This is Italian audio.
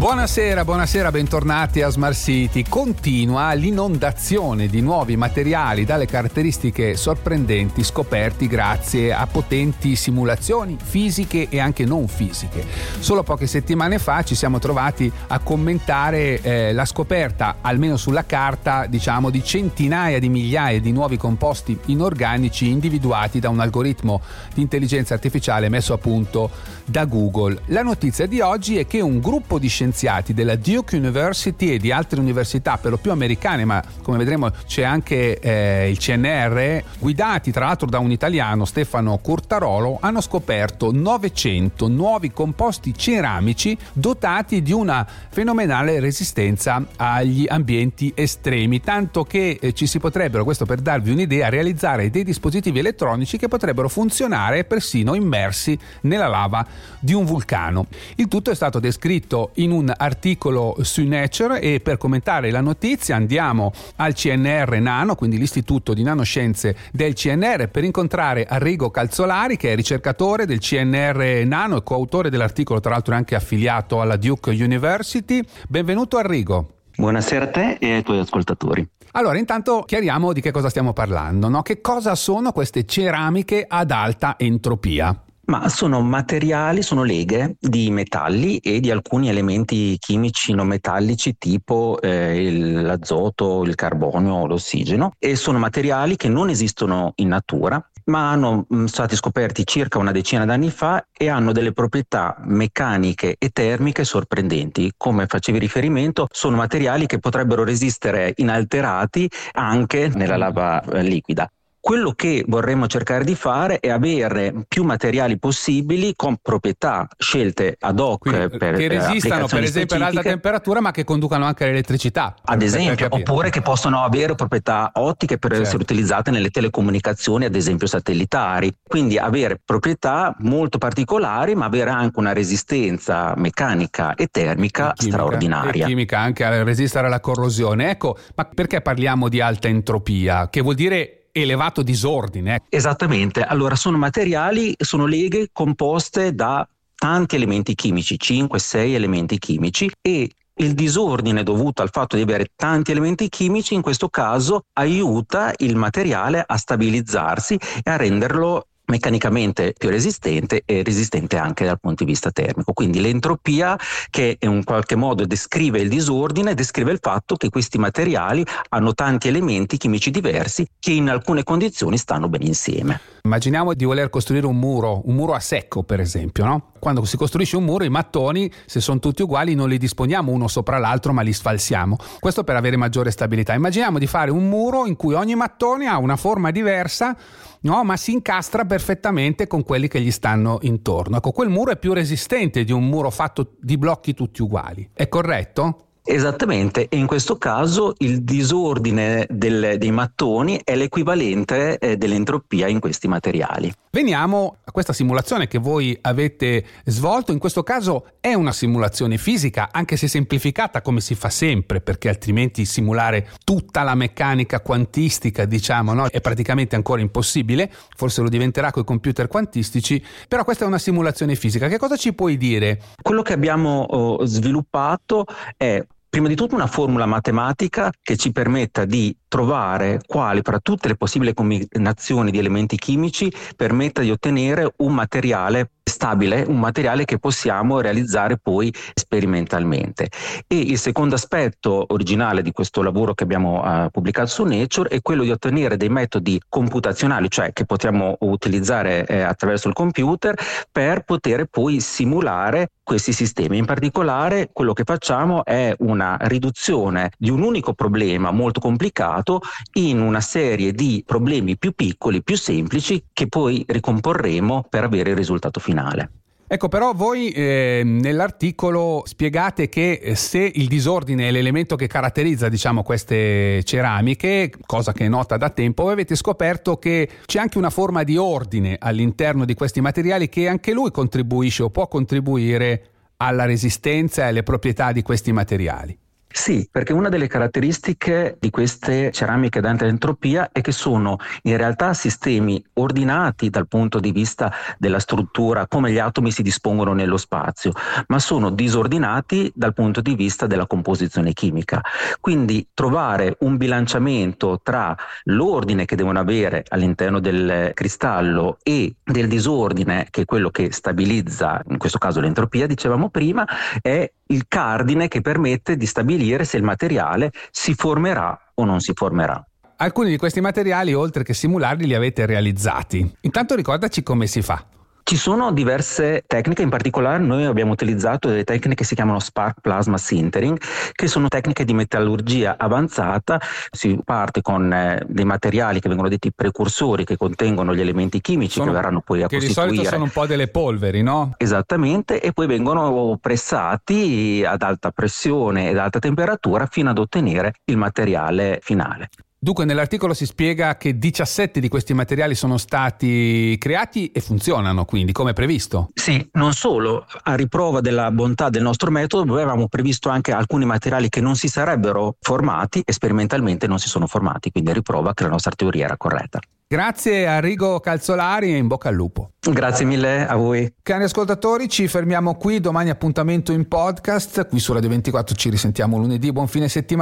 Buonasera, buonasera, bentornati a Smart City. Continua l'inondazione di nuovi materiali dalle caratteristiche sorprendenti scoperti grazie a potenti simulazioni fisiche e anche non fisiche. Solo poche settimane fa ci siamo trovati a commentare eh, la scoperta, almeno sulla carta, diciamo, di centinaia di migliaia di nuovi composti inorganici individuati da un algoritmo di intelligenza artificiale messo a punto da Google. La notizia di oggi è che un gruppo di scienziati scienziati della Duke University e di altre università per lo più americane, ma come vedremo c'è anche eh, il CNR, guidati tra l'altro da un italiano, Stefano Curtarolo, hanno scoperto 900 nuovi composti ceramici dotati di una fenomenale resistenza agli ambienti estremi, tanto che eh, ci si potrebbero, questo per darvi un'idea, realizzare dei dispositivi elettronici che potrebbero funzionare persino immersi nella lava di un vulcano. Il tutto è stato descritto in un un articolo su Nature e per commentare la notizia andiamo al CNR Nano, quindi l'Istituto di Nanoscienze del CNR, per incontrare Arrigo Calzolari che è ricercatore del CNR Nano e coautore dell'articolo, tra l'altro è anche affiliato alla Duke University. Benvenuto Arrigo. Buonasera a te e ai tuoi ascoltatori. Allora, intanto chiariamo di che cosa stiamo parlando, no? Che cosa sono queste ceramiche ad alta entropia? Ma sono materiali, sono leghe di metalli e di alcuni elementi chimici non metallici tipo eh, l'azoto, il carbonio, l'ossigeno e sono materiali che non esistono in natura ma hanno mh, stati scoperti circa una decina d'anni fa e hanno delle proprietà meccaniche e termiche sorprendenti. Come facevi riferimento, sono materiali che potrebbero resistere inalterati anche nella lava eh, liquida. Quello che vorremmo cercare di fare è avere più materiali possibili con proprietà scelte ad hoc Quindi, per che resistano per esempio ad alta temperatura ma che conducano anche all'elettricità. Ad esempio, oppure che possono avere proprietà ottiche per certo. essere utilizzate nelle telecomunicazioni, ad esempio satellitari. Quindi avere proprietà molto particolari ma avere anche una resistenza meccanica e termica e chimica, straordinaria. E chimica anche a resistere alla corrosione. Ecco, ma perché parliamo di alta entropia? Che vuol dire elevato disordine. Esattamente, allora sono materiali, sono leghe composte da tanti elementi chimici, 5-6 elementi chimici e il disordine dovuto al fatto di avere tanti elementi chimici in questo caso aiuta il materiale a stabilizzarsi e a renderlo meccanicamente più resistente e resistente anche dal punto di vista termico. Quindi l'entropia che in qualche modo descrive il disordine, descrive il fatto che questi materiali hanno tanti elementi chimici diversi che in alcune condizioni stanno bene insieme. Immaginiamo di voler costruire un muro, un muro a secco per esempio, no? Quando si costruisce un muro i mattoni, se sono tutti uguali, non li disponiamo uno sopra l'altro ma li sfalsiamo. Questo per avere maggiore stabilità. Immaginiamo di fare un muro in cui ogni mattone ha una forma diversa, no? ma si incastra perfettamente con quelli che gli stanno intorno. Ecco, quel muro è più resistente di un muro fatto di blocchi tutti uguali. È corretto? Esattamente, e in questo caso il disordine del, dei mattoni è l'equivalente eh, dell'entropia in questi materiali. Veniamo a questa simulazione che voi avete svolto, in questo caso è una simulazione fisica, anche se semplificata come si fa sempre, perché altrimenti simulare tutta la meccanica quantistica, diciamo, no, è praticamente ancora impossibile, forse lo diventerà con i computer quantistici, però questa è una simulazione fisica. Che cosa ci puoi dire? Quello che abbiamo oh, sviluppato è prima di tutto una formula matematica che ci permetta di trovare quali fra tutte le possibili combinazioni di elementi chimici permetta di ottenere un materiale stabile, un materiale che possiamo realizzare poi sperimentalmente. E il secondo aspetto originale di questo lavoro che abbiamo uh, pubblicato su Nature è quello di ottenere dei metodi computazionali, cioè che possiamo utilizzare eh, attraverso il computer per poter poi simulare questi sistemi. In particolare quello che facciamo è una riduzione di un unico problema molto complicato in una serie di problemi più piccoli, più semplici che poi ricomporremo per avere il risultato finale finale. Ecco, però voi eh, nell'articolo spiegate che eh, se il disordine è l'elemento che caratterizza, diciamo, queste ceramiche, cosa che è nota da tempo, voi avete scoperto che c'è anche una forma di ordine all'interno di questi materiali che anche lui contribuisce o può contribuire alla resistenza e alle proprietà di questi materiali. Sì, perché una delle caratteristiche di queste ceramiche ad entropia è che sono in realtà sistemi ordinati dal punto di vista della struttura, come gli atomi si dispongono nello spazio, ma sono disordinati dal punto di vista della composizione chimica. Quindi trovare un bilanciamento tra l'ordine che devono avere all'interno del cristallo e del disordine, che è quello che stabilizza, in questo caso l'entropia, dicevamo prima, è il cardine che permette di stabilire se il materiale si formerà o non si formerà. Alcuni di questi materiali, oltre che simularli, li avete realizzati. Intanto ricordaci come si fa. Ci sono diverse tecniche, in particolare noi abbiamo utilizzato delle tecniche che si chiamano Spark Plasma Sintering, che sono tecniche di metallurgia avanzata, si parte con eh, dei materiali che vengono detti precursori, che contengono gli elementi chimici sono, che verranno poi a che costituire. Che di solito sono un po' delle polveri, no? Esattamente, e poi vengono pressati ad alta pressione ed alta temperatura fino ad ottenere il materiale finale. Dunque nell'articolo si spiega che 17 di questi materiali sono stati creati e funzionano quindi come previsto. Sì, non solo, a riprova della bontà del nostro metodo avevamo previsto anche alcuni materiali che non si sarebbero formati e sperimentalmente non si sono formati, quindi a riprova che la nostra teoria era corretta. Grazie a Rigo Calzolari e in bocca al lupo. Grazie mille a voi. Cari ascoltatori, ci fermiamo qui, domani appuntamento in podcast, qui su Radio 24 ci risentiamo lunedì, buon fine settimana.